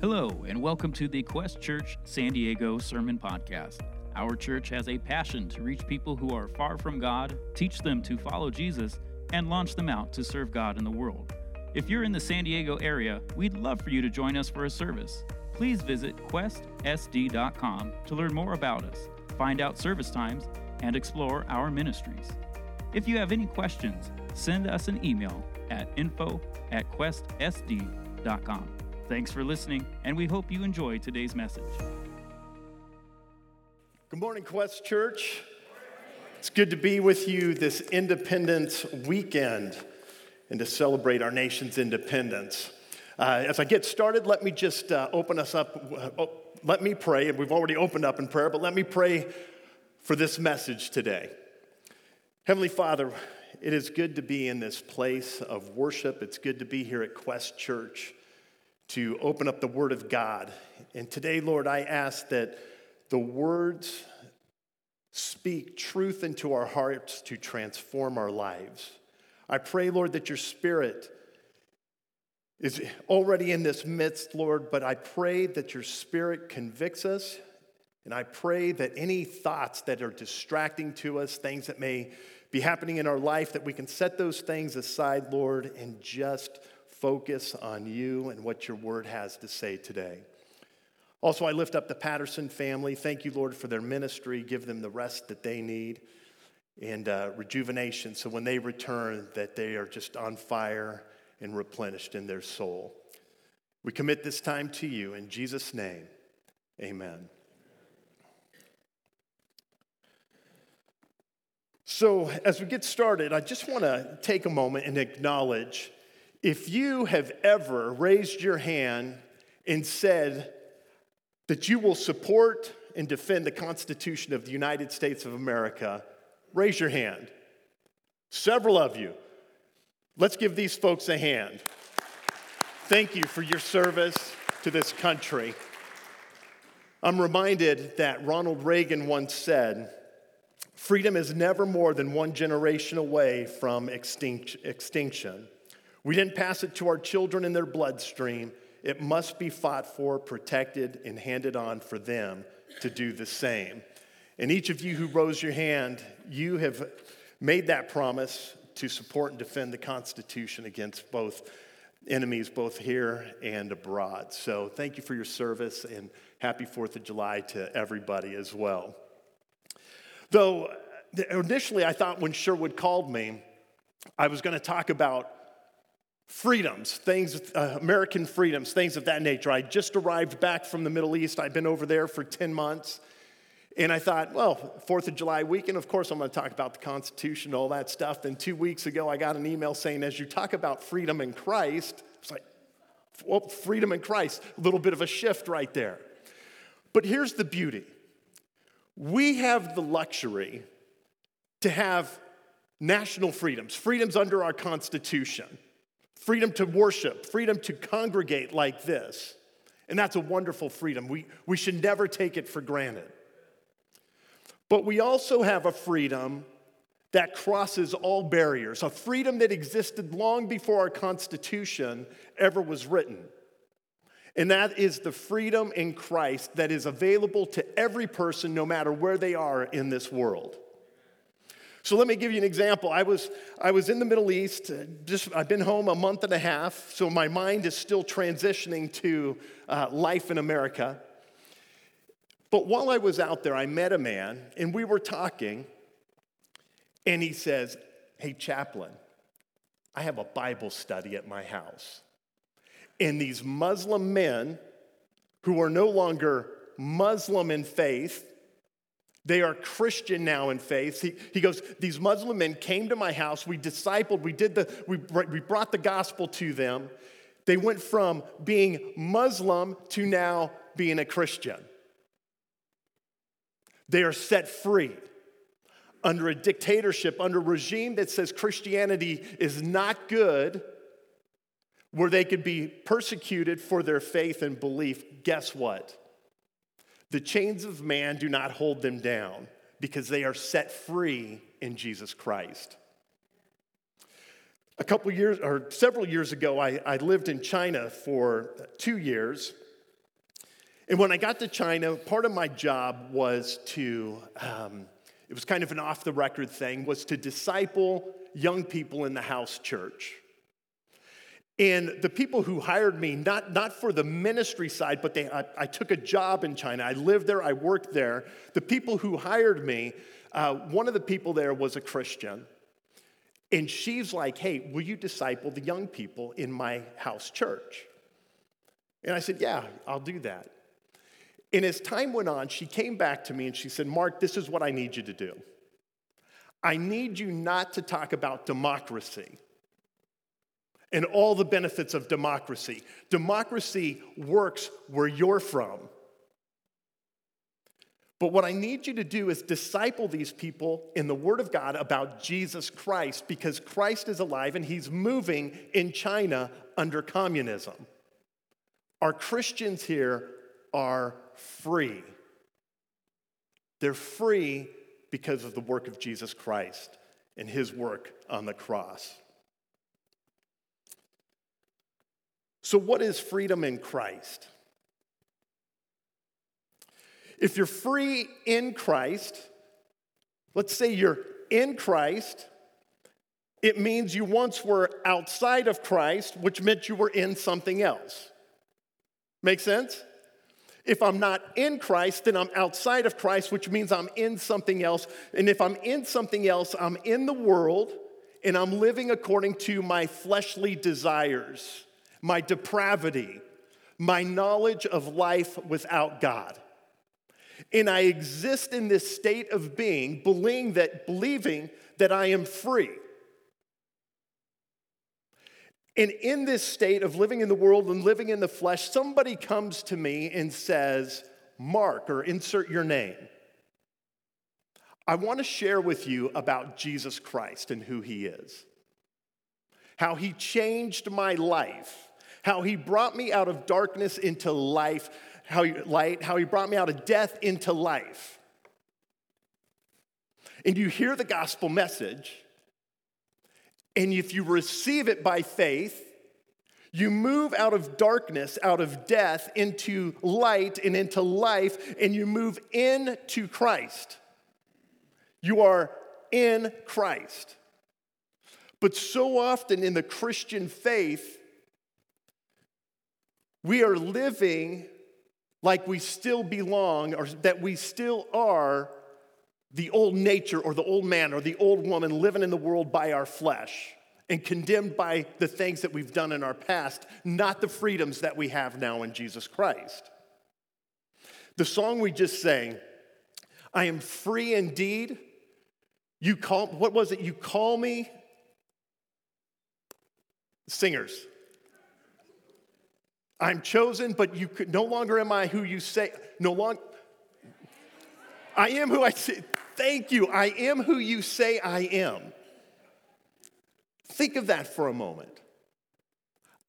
Hello, and welcome to the Quest Church San Diego Sermon Podcast. Our church has a passion to reach people who are far from God, teach them to follow Jesus, and launch them out to serve God in the world. If you're in the San Diego area, we'd love for you to join us for a service. Please visit questsd.com to learn more about us, find out service times, and explore our ministries. If you have any questions, send us an email at info at questsd.com. Thanks for listening, and we hope you enjoy today's message. Good morning, Quest Church. It's good to be with you this Independence weekend and to celebrate our nation's independence. Uh, as I get started, let me just uh, open us up. Uh, oh, let me pray. We've already opened up in prayer, but let me pray for this message today. Heavenly Father, it is good to be in this place of worship. It's good to be here at Quest Church to open up the Word of God. And today, Lord, I ask that the words speak truth into our hearts to transform our lives. I pray, Lord, that your Spirit is already in this midst, Lord, but I pray that your Spirit convicts us. And I pray that any thoughts that are distracting to us, things that may be happening in our life, that we can set those things aside, Lord, and just focus on you and what your word has to say today. Also, I lift up the Patterson family. Thank you, Lord, for their ministry. Give them the rest that they need and uh, rejuvenation so when they return that they are just on fire and replenished in their soul. We commit this time to you in Jesus' name. Amen. So, as we get started, I just want to take a moment and acknowledge if you have ever raised your hand and said that you will support and defend the Constitution of the United States of America, raise your hand. Several of you. Let's give these folks a hand. Thank you for your service to this country. I'm reminded that Ronald Reagan once said, Freedom is never more than one generation away from extinction. We didn't pass it to our children in their bloodstream. It must be fought for, protected, and handed on for them to do the same. And each of you who rose your hand, you have made that promise to support and defend the Constitution against both enemies, both here and abroad. So thank you for your service and happy 4th of July to everybody as well. Though initially I thought when Sherwood called me, I was going to talk about freedoms, things, uh, American freedoms, things of that nature. I just arrived back from the Middle East. I've been over there for 10 months. And I thought, well, Fourth of July weekend, of course, I'm going to talk about the Constitution, all that stuff. Then two weeks ago, I got an email saying, as you talk about freedom in Christ, it's like, well, freedom in Christ, a little bit of a shift right there. But here's the beauty we have the luxury to have national freedoms, freedoms under our Constitution freedom to worship, freedom to congregate like this. And that's a wonderful freedom. We, we should never take it for granted. But we also have a freedom that crosses all barriers, a freedom that existed long before our Constitution ever was written. And that is the freedom in Christ that is available to every person, no matter where they are in this world. So let me give you an example. I was, I was in the Middle East, uh, just, I've been home a month and a half, so my mind is still transitioning to uh, life in America. But while I was out there, I met a man, and we were talking, and he says, Hey, chaplain, I have a Bible study at my house. And these Muslim men who are no longer Muslim in faith, they are Christian now in faith. He, he goes, These Muslim men came to my house. We discipled, we did the, we, we brought the gospel to them. They went from being Muslim to now being a Christian. They are set free under a dictatorship, under a regime that says Christianity is not good, where they could be persecuted for their faith and belief. Guess what? The chains of man do not hold them down because they are set free in Jesus Christ. A couple years or several years ago, I, I lived in China for two years. And when I got to China, part of my job was to, um, it was kind of an off the record thing, was to disciple young people in the house church. And the people who hired me, not, not for the ministry side, but they, I, I took a job in China. I lived there, I worked there. The people who hired me, uh, one of the people there was a Christian. And she's like, hey, will you disciple the young people in my house church? And I said, yeah, I'll do that. And as time went on, she came back to me and she said, Marc, this is what I need you to do. I need you not to talk about democracy and all the benefits of democracy. Democracy works where you're from. But what I need you to do is disciple these people in the Word of God about Jesus Christ because Christ is alive and he's moving in China under communism. Our Christians here are free. They're free because of the work of Jesus Christ and his work on the cross. So, what is freedom in Christ? If you're free in Christ, let's say you're in Christ, it means you once were outside of Christ, which meant you were in something else. Make sense? If I'm not in Christ, then I'm outside of Christ, which means I'm in something else. And if I'm in something else, I'm in the world and I'm living according to my fleshly desires my depravity, my knowledge of life without God. And I exist in this state of being, believing that, believing that I am free. And in this state of living in the world and living in the flesh, somebody comes to me and says, Marc, or insert your name. I want to share with you about Jesus Christ and who he is, how he changed my life how he brought me out of darkness into life, how he, light, how he brought me out of death into life. And you hear the gospel message, and if you receive it by faith, you move out of darkness, out of death, into light and into life, and you move into Christ. You are in Christ. But so often in the Christian faith, we are living like we still belong or that we still are the old nature or the old man or the old woman living in the world by our flesh and condemned by the things that we've done in our past, not the freedoms that we have now in Jesus Christ. The song we just sang, I am free indeed. You call, what was it? You call me? Singers. I'm chosen, but you could, no longer am I who you say. No longer. I am who I say. Thank you. I am who you say I am. Think of that for a moment.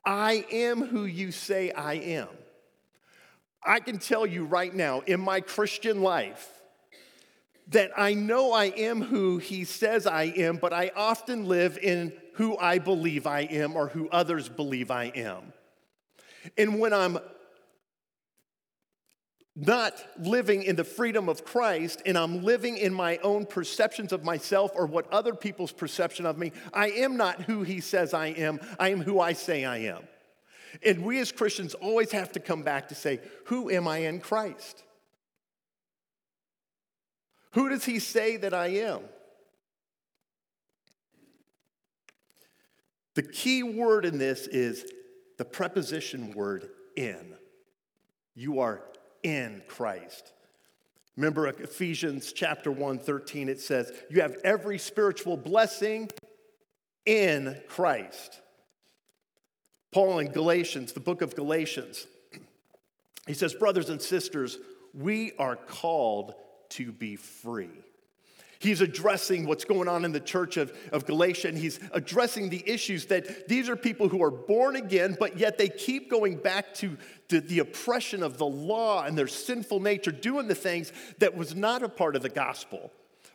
I am who you say I am. I can tell you right now in my Christian life that I know I am who he says I am, but I often live in who I believe I am or who others believe I am. And when I'm not living in the freedom of Christ and I'm living in my own perceptions of myself or what other people's perception of me, I am not who he says I am. I am who I say I am. And we as Christians always have to come back to say, Who am I in Christ? Who does he say that I am? The key word in this is the preposition word in. You are in Christ. Remember Ephesians chapter 1, 13, it says, You have every spiritual blessing in Christ. Paul in Galatians, the book of Galatians, he says, Brothers and sisters, we are called to be free. He's addressing what's going on in the church of, of Galatia, and he's addressing the issues that these are people who are born again, but yet they keep going back to, to the oppression of the law and their sinful nature, doing the things that was not a part of the gospel,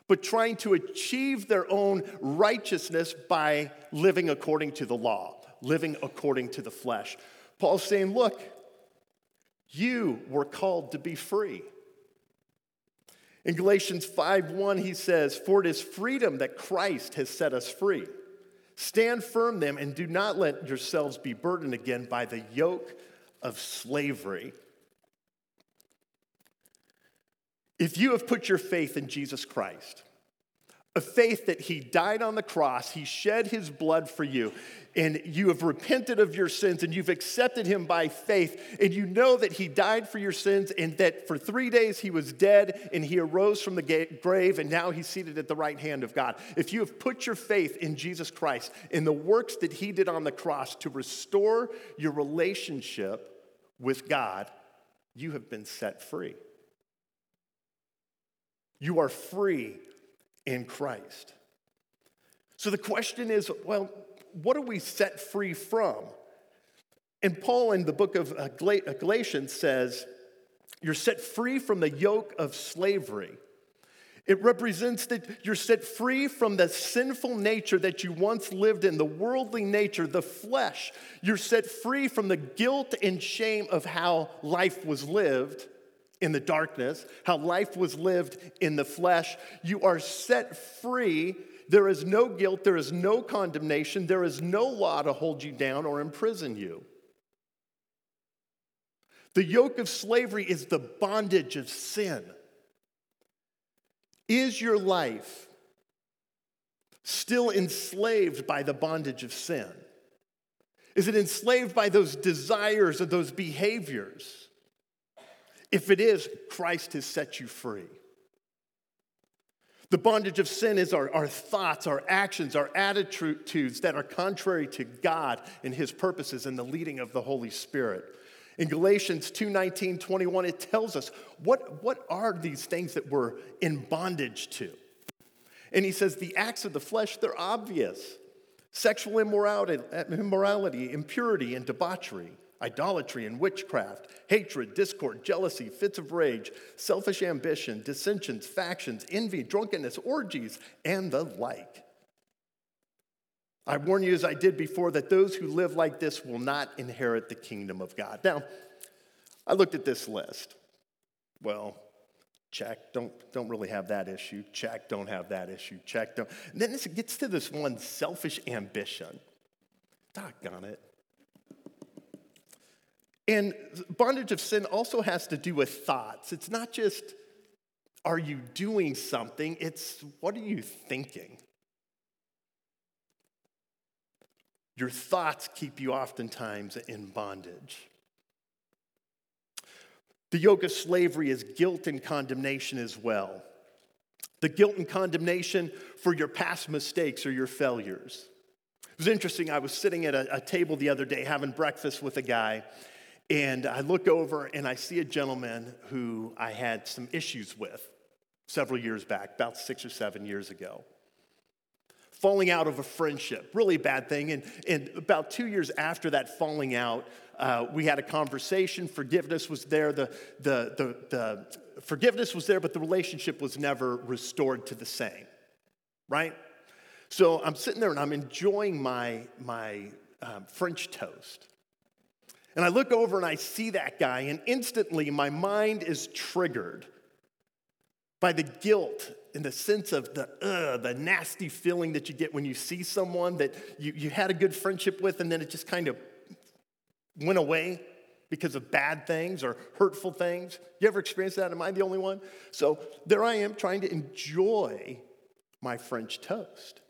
but trying to achieve their own righteousness by living according to the law, living according to the flesh. Paul's saying, Look, You were called to be free. In Galatians 5:1 he says, "For it is freedom that Christ has set us free. Stand firm then and do not let yourselves be burdened again by the yoke of slavery." If you have put your faith in Jesus Christ, a faith that he died on the cross, he shed his blood for you, and you have repented of your sins and you've accepted him by faith, and you know that he died for your sins and that for three days he was dead and he arose from the grave and now he's seated at the right hand of God. If you have put your faith in Jesus Christ, in the works that he did on the cross to restore your relationship with God, you have been set free. You are free in Christ. So the question is well, what are we set free from? And Paul in the book of uh, uh, Galatians says, You're set free from the yoke of slavery. It represents that you're set free from the sinful nature that you once lived in, the worldly nature, the flesh. You're set free from the guilt and shame of how life was lived in the darkness, how life was lived in the flesh. You are set free. There is no guilt, there is no condemnation, there is no law to hold you down or imprison you. The yoke of slavery is the bondage of sin. Is your life still enslaved by the bondage of sin? Is it enslaved by those desires or those behaviors? If it is, Christ has set you free. The bondage of sin is our, our thoughts, our actions, our attitudes that are contrary to God and his purposes and the leading of the Holy Spirit. In Galatians 2 19, 21, it tells us what, what are these things that we're in bondage to? And he says the acts of the flesh, they're obvious sexual immorality, immorality impurity, and debauchery idolatry and witchcraft, hatred, discord, jealousy, fits of rage, selfish ambition, dissensions, factions, envy, drunkenness, orgies, and the like. I warn you, as I did before, that those who live like this will not inherit the kingdom of God. Now, I looked at this list. Well, check, don't, don't really have that issue. Check, don't have that issue. Check, don't. And then it gets to this one selfish ambition. Doggone it. And bondage of sin also has to do with thoughts. It's not just, are you doing something? It's, what are you thinking? Your thoughts keep you oftentimes in bondage. The yoke of slavery is guilt and condemnation as well. The guilt and condemnation for your past mistakes or your failures. It was interesting. I was sitting at a, a table the other day having breakfast with a guy, and I look over and I see a gentleman who I had some issues with several years back, about six or seven years ago. Falling out of a friendship, really bad thing. And, and about two years after that falling out, uh, we had a conversation. Forgiveness was there. The, the, the, the forgiveness was there, but the relationship was never restored to the same, right? So I'm sitting there and I'm enjoying my, my um, French toast. And I look over and I see that guy, and instantly my mind is triggered by the guilt and the sense of the uh, the nasty feeling that you get when you see someone that you, you had a good friendship with, and then it just kind of went away because of bad things or hurtful things. You ever experienced that? Am I the only one? So there I am trying to enjoy my French toast.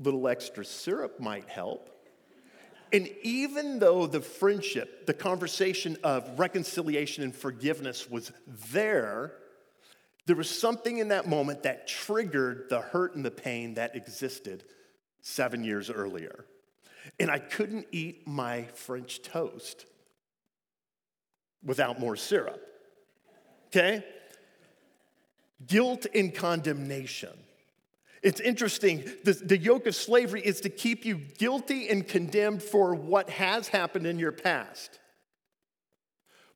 A little extra syrup might help. And even though the friendship, the conversation of reconciliation and forgiveness was there, there was something in that moment that triggered the hurt and the pain that existed seven years earlier. And I couldn't eat my French toast without more syrup. Okay? Guilt and condemnation. It's interesting. The, the, yoke of slavery is to keep you guilty and condemned for what has happened in your past.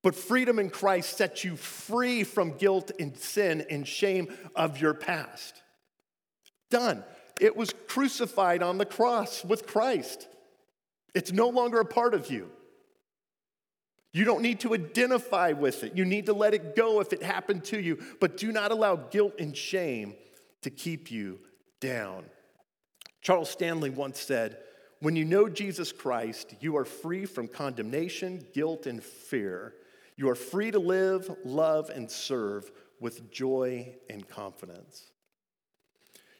But freedom in Christ sets you free from guilt and sin and shame of your past. Done. It was crucified on the cross with Christ. It's no longer a part of you. You don't need to identify with it. You need to let it go if it happened to you, but do not allow guilt and shame to keep you down. Charles Stanley once said, When you know Jesus Christ, you are free from condemnation, guilt, and fear. You are free to live, love, and serve with joy and confidence.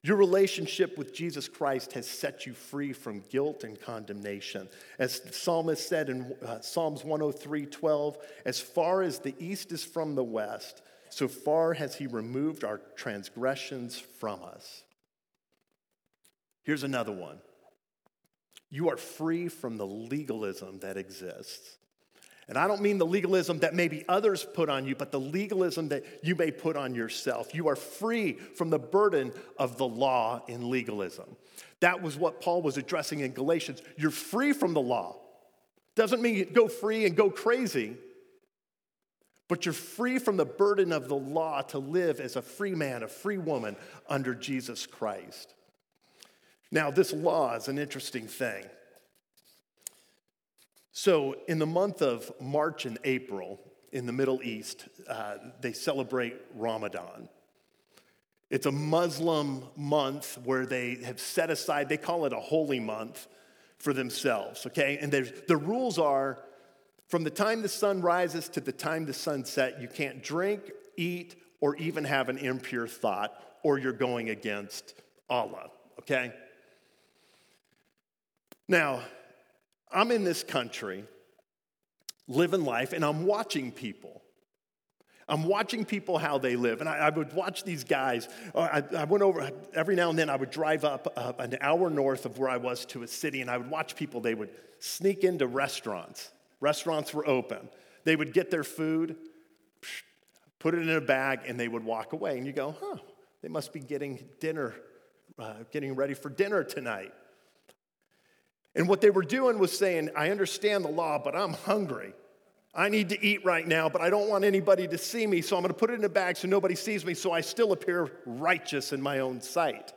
Your relationship with Jesus Christ has set you free from guilt and condemnation. As the psalmist said in uh, Psalms 103 12, as far as the east is from the west, so far has he removed our transgressions from us. Here's another one you are free from the legalism that exists. And I don't mean the legalism that maybe others put on you, but the legalism that you may put on yourself. You are free from the burden of the law in legalism. That was what Paul was addressing in Galatians. You're free from the law. Doesn't mean you go free and go crazy, but you're free from the burden of the law to live as a free man, a free woman under Jesus Christ. Now, this law is an interesting thing. So, in the month of March and April in the Middle East, uh, they celebrate Ramadan. It's a Muslim month where they have set aside, they call it a holy month for themselves, okay? And the rules are from the time the sun rises to the time the sun sets, you can't drink, eat, or even have an impure thought, or you're going against Allah, okay? Now, I'm in this country living life and I'm watching people. I'm watching people how they live. And I, I would watch these guys. I, I, went over, every now and then, I would drive up uh, an hour north of where I was to a city, and I would watch people. They would sneak into restaurants. Restaurants were open. They would get their food, put it in a bag, and they would walk away. And you go, huh, they must be getting dinner, uh, getting ready for dinner tonight. And what they were doing was saying, I understand the law, but I'm hungry. I need to eat right now, but I don't want anybody to see me, so I'm going to put it in a bag so nobody sees me, so I still appear righteous in my own sight.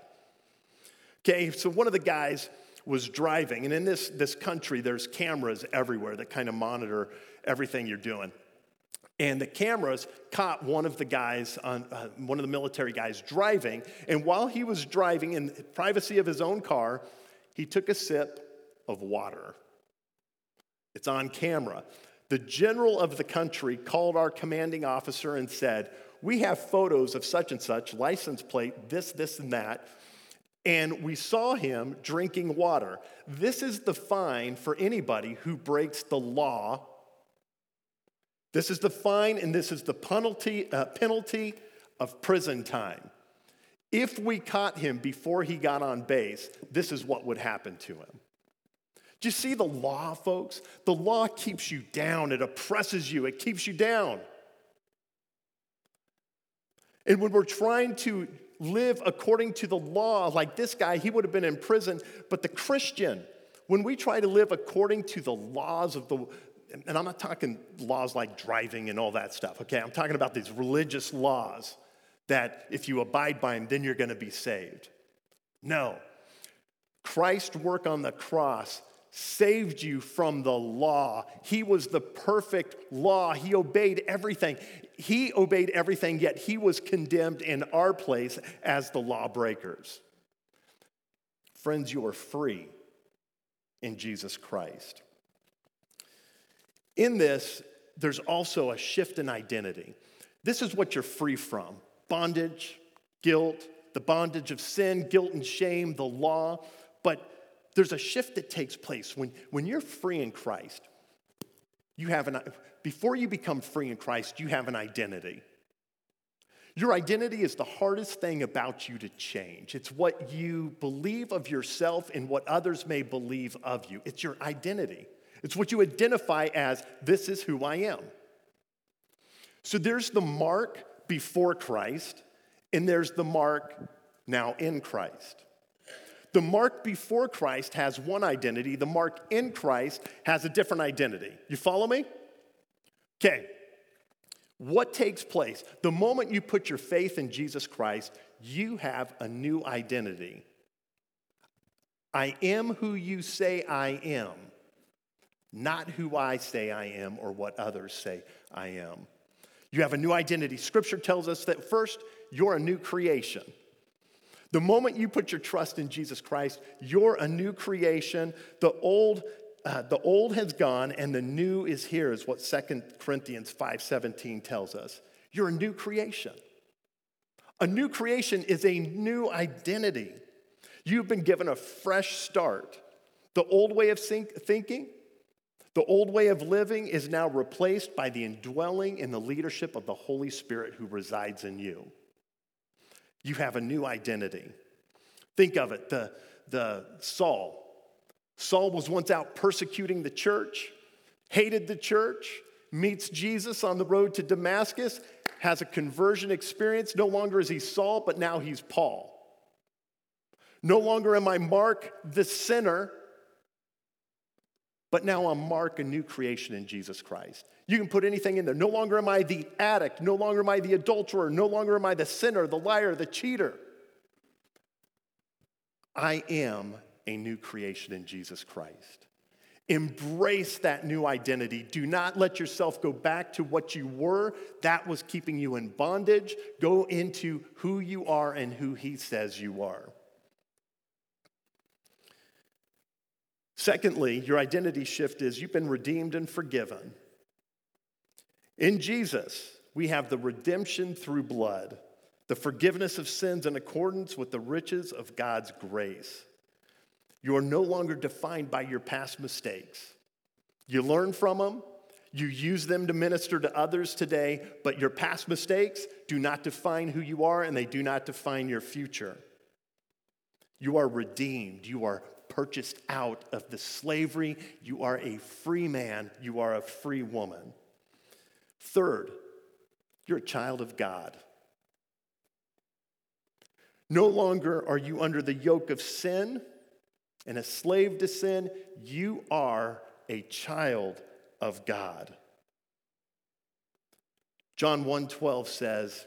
Okay, so one of the guys was driving, and in this, this country, there's cameras everywhere that kind of monitor everything you're doing. And the cameras caught one of the guys, on, uh, one of the military guys driving, and while he was driving in privacy of his own car, he took a sip of water. It's on camera. The general of the country called our commanding officer and said, We have photos of such and such, license plate, this, this, and that. And we saw him drinking water. This is the fine for anybody who breaks the law. This is the fine, and this is the penalty, uh, penalty of prison time. If we caught him before he got on base, this is what would happen to him. Do you see the law, folks? The law keeps you down, it oppresses you, it keeps you down. And when we're trying to live according to the law, like this guy, he would have been in prison, but the Christian, when we try to live according to the laws of the and I'm not talking laws like driving and all that stuff, okay? I'm talking about these religious laws that if you abide by them, then you're gonna be saved. No. Christ's work on the cross saved you from the law. He was the perfect law. He obeyed everything. He obeyed everything, yet he was condemned in our place as the lawbreakers. Friends, you are free in Jesus Christ. In this, there's also a shift in identity. This is what you're free from bondage, guilt, the bondage of sin, guilt, and shame, the law. But there's a shift that takes place when, when you're free in Christ. You have an, before you become free in Christ, you have an identity. Your identity is the hardest thing about you to change. It's what you believe of yourself and what others may believe of you. It's your identity. It's what you identify as this is who I am. So there's the mark before Christ, and there's the mark now in Christ. The mark before Christ has one identity, the mark in Christ has a different identity. You follow me? Okay. What takes place? The moment you put your faith in Jesus Christ, you have a new identity. I am who you say I am. not who I say I am or what others say I am. You have a new identity. Scripture tells us that first, you're a new creation. The moment you put your trust in Jesus Christ, you're a new creation. The old, uh, the old has gone and the new is here, is what 2 Corinthians 5:17 tells us. You're a new creation. A new creation is a new identity. You've been given a fresh start. The old way of thinking, the old way of living is now replaced by the indwelling and the leadership of the Holy Spirit who resides in you. You have a new identity. Think of it the, the Saul. Saul was once out persecuting the church, hated the church, meets Jesus on the road to Damascus, has a conversion experience. No longer is he Saul, but now he's Paul. No longer am I Marc the sinner, but now I'm Marc, a new creation in Jesus Christ. You can put anything in there. No longer am I the addict. No longer am I the adulterer. No longer am I the sinner, the liar, the cheater. I am a new creation in Jesus Christ. Embrace that new identity. Do not let yourself go back to what you were. That was keeping you in bondage. Go into who you are and who He says you are. Secondly, your identity shift is you've been redeemed and forgiven. In Jesus, we have the redemption through blood, the forgiveness of sins in accordance with the riches of God's grace. You are no longer defined by your past mistakes. You learn from them, you use them to minister to others today, but your past mistakes do not define who you are and they do not define your future. You are redeemed, you are purchased out of the slavery. You are a free man, you are a free woman. Third, you're a child of God. No longer are you under the yoke of sin and a slave to sin. You are a child of God. John 1:12 says,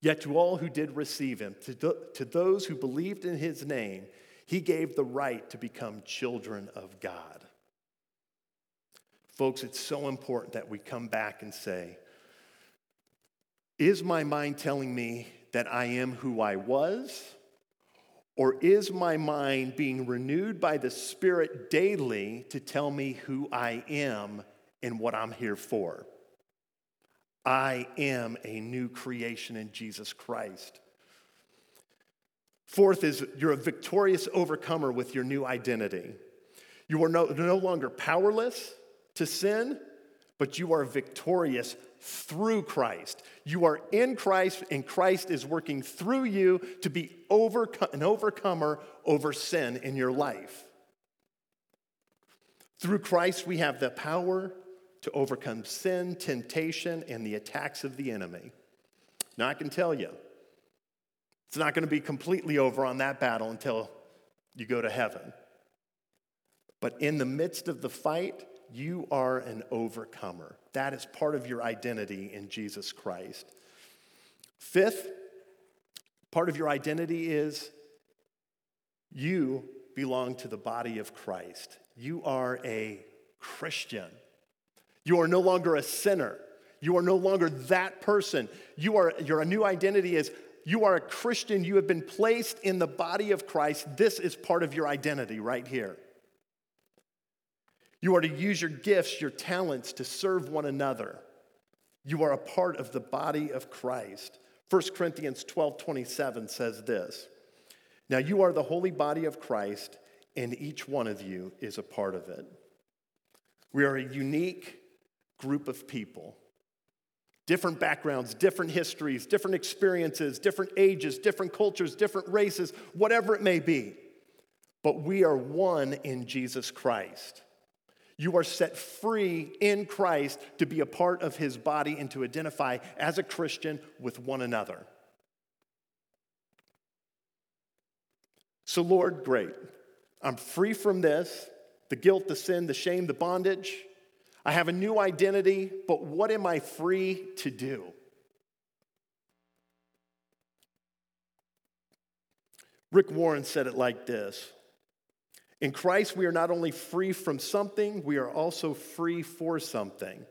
Yet to all who did receive him, to, to those who believed in his name, he gave the right to become children of God. Folks, it's so important that we come back and say, Is my mind telling me that I am who I was? Or is my mind being renewed by the Spirit daily to tell me who I am and what I'm here for? I am a new creation in Jesus Christ. Fourth is you're a victorious overcomer with your new identity. You are no, no longer powerless to sin, but you are victorious through Christ. You are in Christ, and Christ is working through you to be an overcomer over sin in your life. Through Christ, we have the power to overcome sin, temptation, and the attacks of the enemy. Now, I can tell you, it's not going to be completely over on that battle until you go to heaven. But in the midst of the fight, you are an overcomer. That is part of your identity in Jesus Christ. Fifth, part of your identity is you belong to the body of Christ. You are a Christian. You are no longer a sinner. You are no longer that person. You are, your new identity is you are a Christian, you have been placed in the body of Christ. This is part of your identity right here. You are to use your gifts, your talents to serve one another. You are a part of the body of Christ. 1 Corinthians 12 27 says this Now you are the holy body of Christ, and each one of you is a part of it. We are a unique group of people different backgrounds, different histories, different experiences, different ages, different cultures, different races, whatever it may be. But we are one in Jesus Christ. You are set free in Christ to be a part of his body and to identify as a Christian with one another. So, Lord, great. I'm free from this the guilt, the sin, the shame, the bondage. I have a new identity, but what am I free to do? Rick Warren said it like this In Christ, we are not only free from something, we are also free for something.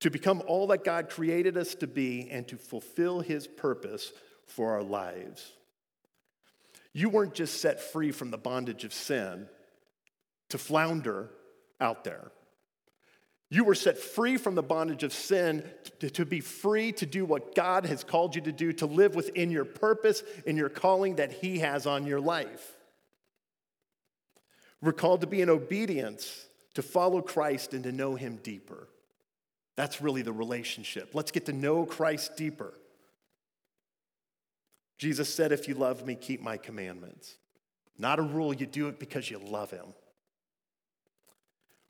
To become all that God created us to be and to fulfill his purpose for our lives. You weren't just set free from the bondage of sin to flounder out there. You were set free from the bondage of sin to, to, be free to do what God has called you to do, to live within your purpose and your calling that He has on your life. We're called to be in obedience, to follow Christ and to know Him deeper. That's really the relationship. Let's get to know Christ deeper. Jesus said, If you love me, keep my commandments. Not a rule, you do it because you love Him.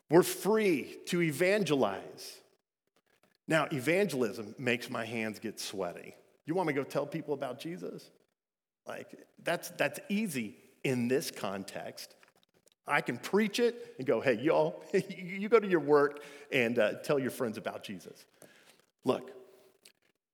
We're free to evangelize. Now, evangelism makes my hands get sweaty. You want me to go tell people about Jesus? Like, that's, that's easy in this context. I can preach it and go, hey, y'all, you go to your work and uh, tell your friends about Jesus. Look,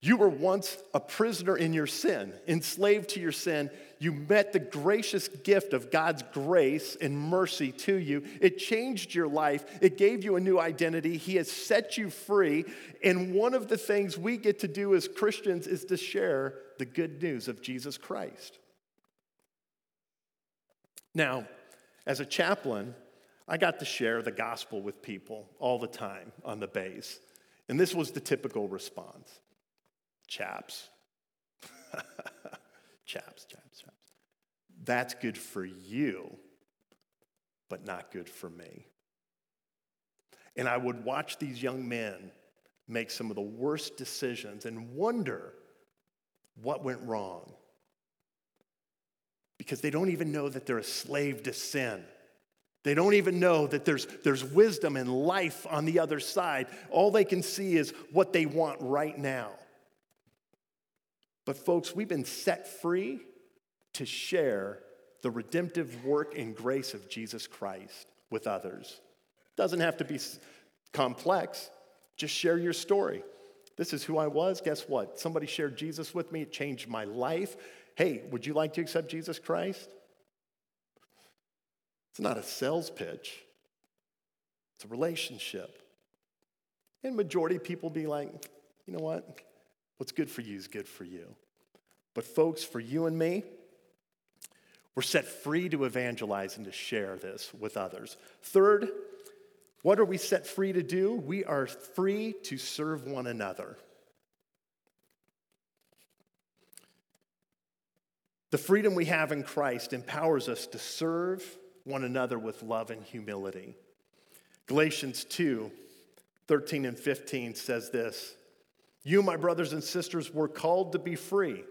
you were once a prisoner in your sin, enslaved to your sin. You met the gracious gift of God's grace and mercy to you. It changed your life, it gave you a new identity. He has set you free. And one of the things we get to do as Christians is to share the good news of Jesus Christ. Now, as a chaplain, I got to share the gospel with people all the time on the base. And this was the typical response chaps. chaps, chaps, chaps. That's good for you, but not good for me. And I would watch these young men make some of the worst decisions and wonder what went wrong because they don't even know that they're a slave to sin. They don't even know that there's, there's wisdom and life on the other side. All they can see is what they want right now. But, folks, we've been set free to share the redemptive work and grace of Jesus Christ with others. Doesn't have to be complex, just share your story. This is who I was. Guess what? Somebody shared Jesus with me, it changed my life. Hey, would you like to accept Jesus Christ? It's not a sales pitch, it's a relationship. And majority people be like, you know what? What's good for you is good for you. But, folks, for you and me, we're set free to evangelize and to share this with others. Third, what are we set free to do? We are free to serve one another. The freedom we have in Christ empowers us to serve one another with love and humility. Galatians 2 13 and 15 says this You, my brothers and sisters, were called to be free.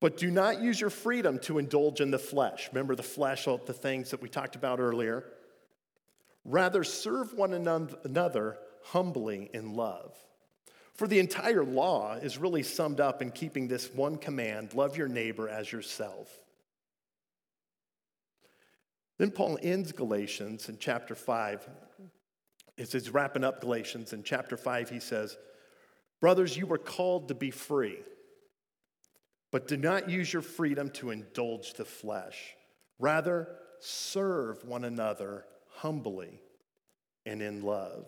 But do not use your freedom to indulge in the flesh. Remember the flesh, all the things that we talked about earlier. Rather, serve one another humbly in love. For the entire law is really summed up in keeping this one command love your neighbor as yourself. Then Paul ends Galatians in chapter 5. As he's wrapping up Galatians in chapter 5, he says, Brothers, you were called to be free, but do not use your freedom to indulge the flesh. Rather, serve one another humbly and in love.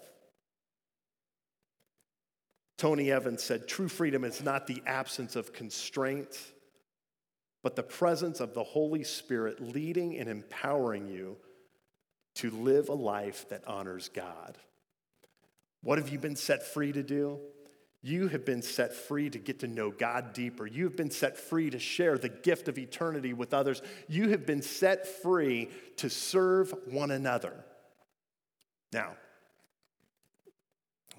Tony Evans said, True freedom is not the absence of constraint, but the presence of the Holy Spirit leading and empowering you to live a life that honors God. What have you been set free to do? You have been set free to get to know God deeper. You have been set free to share the gift of eternity with others. You have been set free to serve one another. Now,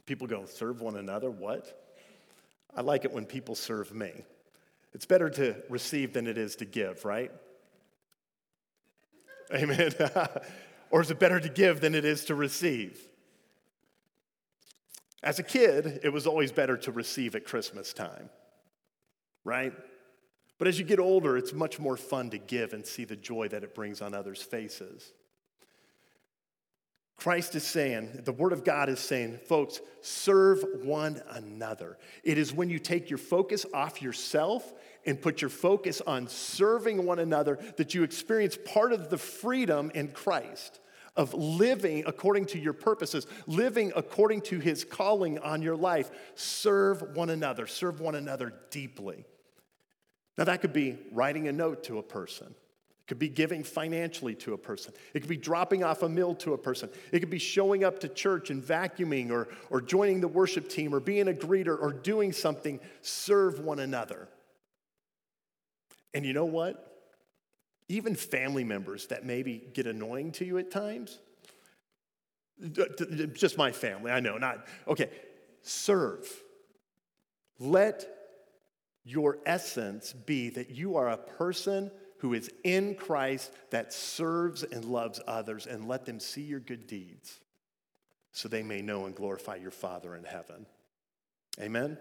People go, serve one another? What? I like it when people serve me. It's better to receive than it is to give, right? Amen. or is it better to give than it is to receive? As a kid, it was always better to receive at Christmas time, right? But as you get older, it's much more fun to give and see the joy that it brings on others' faces. Christ is saying, the Word of God is saying, folks, serve one another. It is when you take your focus off yourself and put your focus on serving one another that you experience part of the freedom in Christ of living according to your purposes, living according to His calling on your life. Serve one another, serve one another deeply. Now, that could be writing a note to a person. It could be giving financially to a person. It could be dropping off a meal to a person. It could be showing up to church and vacuuming or, or joining the worship team or being a greeter or doing something. Serve one another. And you know what? Even family members that maybe get annoying to you at times, just my family, I know, not, okay, serve. Let your essence be that you are a person who is in Christ that serves and loves others, and let them see your good deeds so they may know and glorify your Father in heaven. Amen?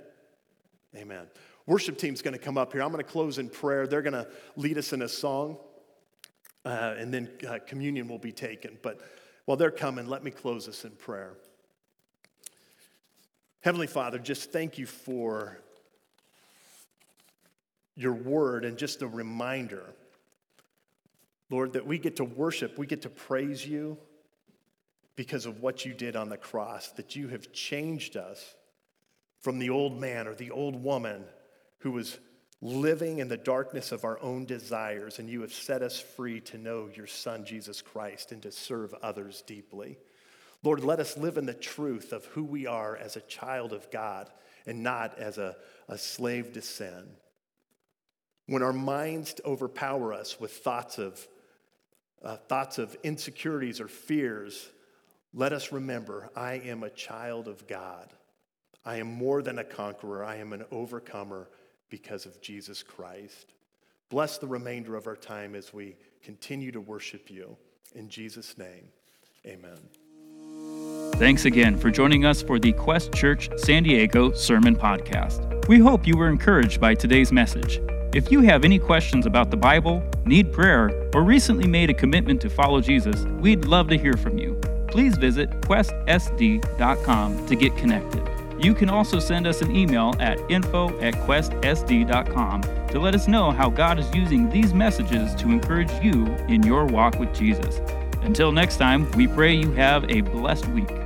Amen. Worship team's to come up here. I'm to close in prayer. They're to lead us in a song, uh, and then uh, communion will be taken. But while they're coming, let me close us in prayer. Heavenly Father, just thank you for your word and just a reminder Lord, that we get to worship, we get to praise you because of what you did on the cross, that you have changed us from the old man or the old woman who was living in the darkness of our own desires, and you have set us free to know your Son, Jesus Christ, and to serve others deeply. Lord, let us live in the truth of who we are as a child of God and not as a, a slave to sin. When our minds overpower us with thoughts of uh, thoughts of insecurities or fears, let us remember I am a child of God. I am more than a conqueror. I am an overcomer because of Jesus Christ. Bless the remainder of our time as we continue to worship you. In Jesus' name, amen. Thanks again for joining us for the Quest Church San Diego Sermon Podcast. We hope you were encouraged by today's message. If you have any questions about the Bible, need prayer, or recently made a commitment to follow Jesus, we'd love to hear from you. Please visit questsd.com to get connected. You can also send us an email at info at questsd.com to let us know how God is using these messages to encourage you in your walk with Jesus. Until next time, we pray you have a blessed week.